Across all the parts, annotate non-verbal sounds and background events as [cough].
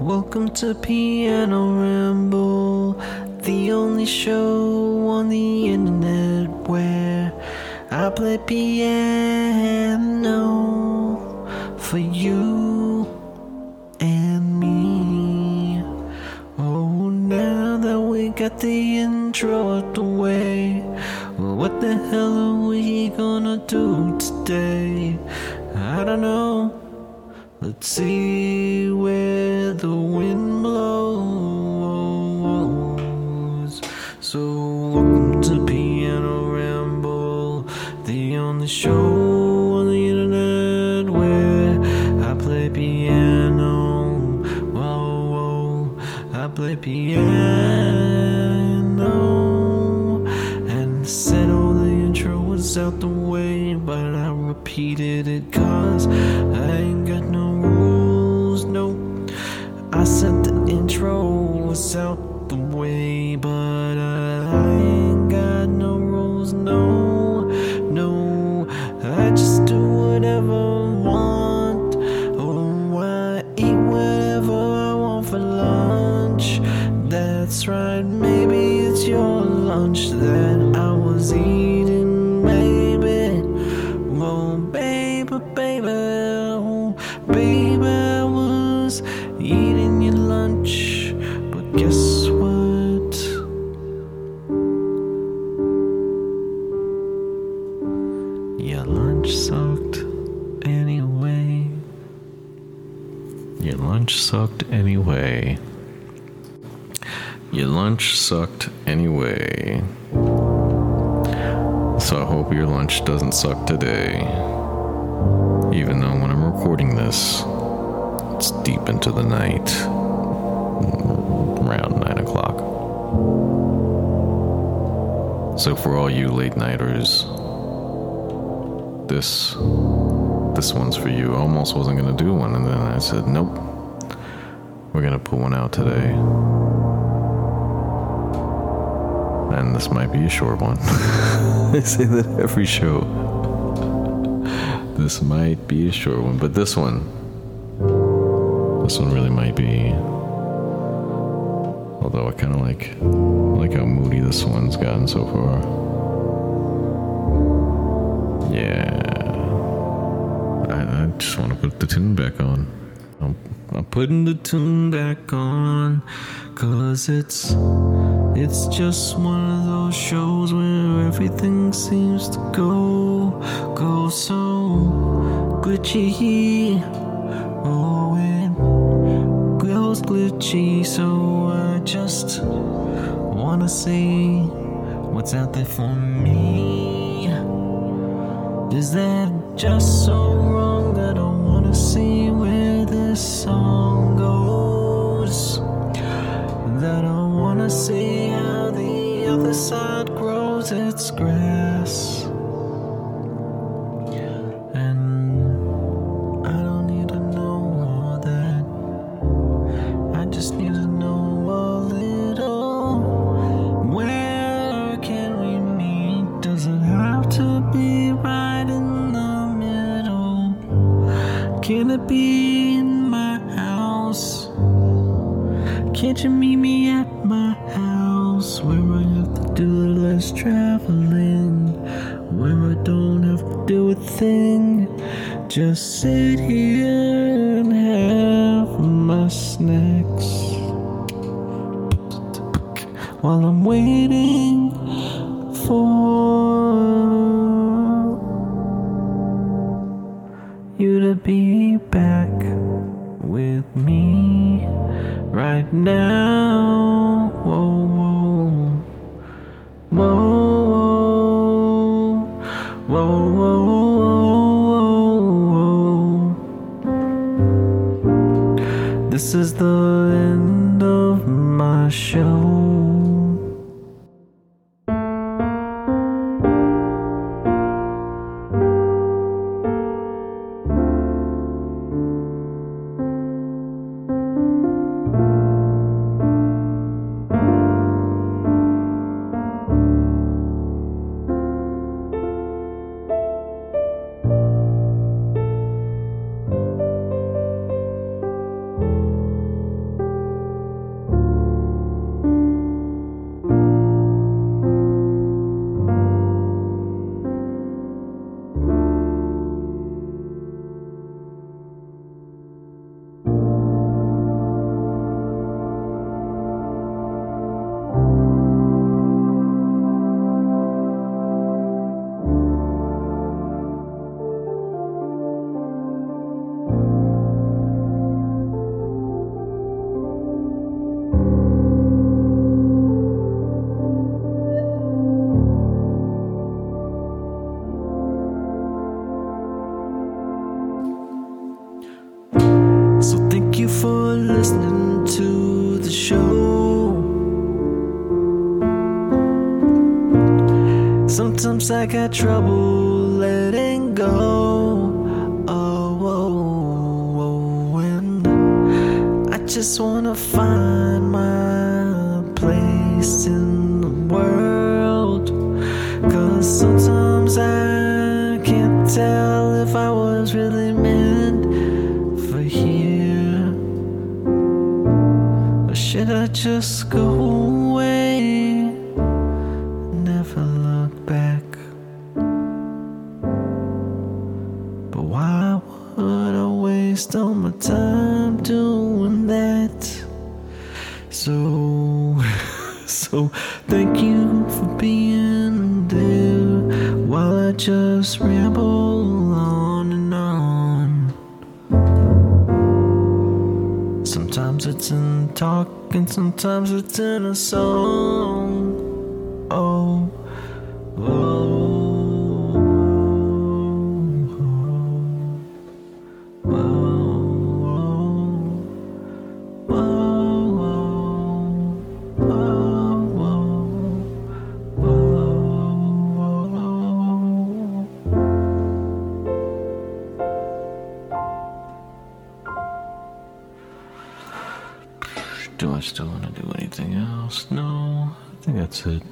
Welcome to Piano Ramble, the only show on the internet where I play piano for you and me. Oh, now that we got the intro out the way, what the hell are we gonna do today? I don't know. Let's see where the wind blows. So, welcome to Piano Ramble, the only show on the internet where I play piano. Whoa, whoa, I play piano. And said all the intro was out the way, but I repeated it cause lunch. That's right, maybe it's your lunch that I was eating, baby. Oh, baby, baby, oh, baby, I was eating your lunch. But guess what? Your lunch sucked anyway. Your lunch sucked anyway. Your lunch sucked anyway. So I hope your lunch doesn't suck today. Even though when I'm recording this, it's deep into the night, around 9 o'clock. So for all you late nighters, this this one's for you. I almost wasn't gonna do one, and then I said, nope. We're gonna put one out today. And this might be a short one. [laughs] I say that every show. This might be a short one, but this one, this one really might be. Although I kind of like, like how moody this one's gotten so far. Yeah. I, I just want to put the tune back on. I'm, I'm putting the tune back on, cause it's it's just one of those shows where everything seems to go go so glitchy. Oh, it goes glitchy, so I just wanna see what's out there for me. Is that just so wrong that I wanna see where house? Can't you meet me at my house where I have to do less traveling? Where I don't have to do a thing? Just sit here and have my snacks while I'm waiting me right now. Whoa, whoa, whoa, whoa, whoa, whoa. This is the end of my show. Sometimes I got trouble letting go. Oh, oh, oh, and I just wanna find my place in the world. Cause sometimes I can't tell if I was really meant for here. Or should I just go away? All my time doing that? So, [laughs] so thank you for being there while I just ramble on and on. Sometimes it's in talk and sometimes it's in a song. Oh, oh. Do I still want to do anything else? No, I think that's it.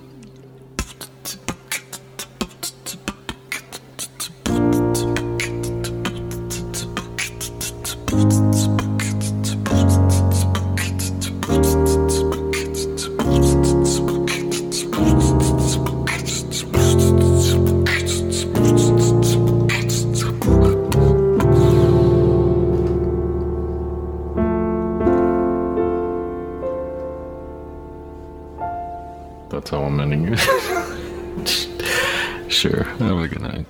That's [laughs] how I'm ending it. sure. Have a good night.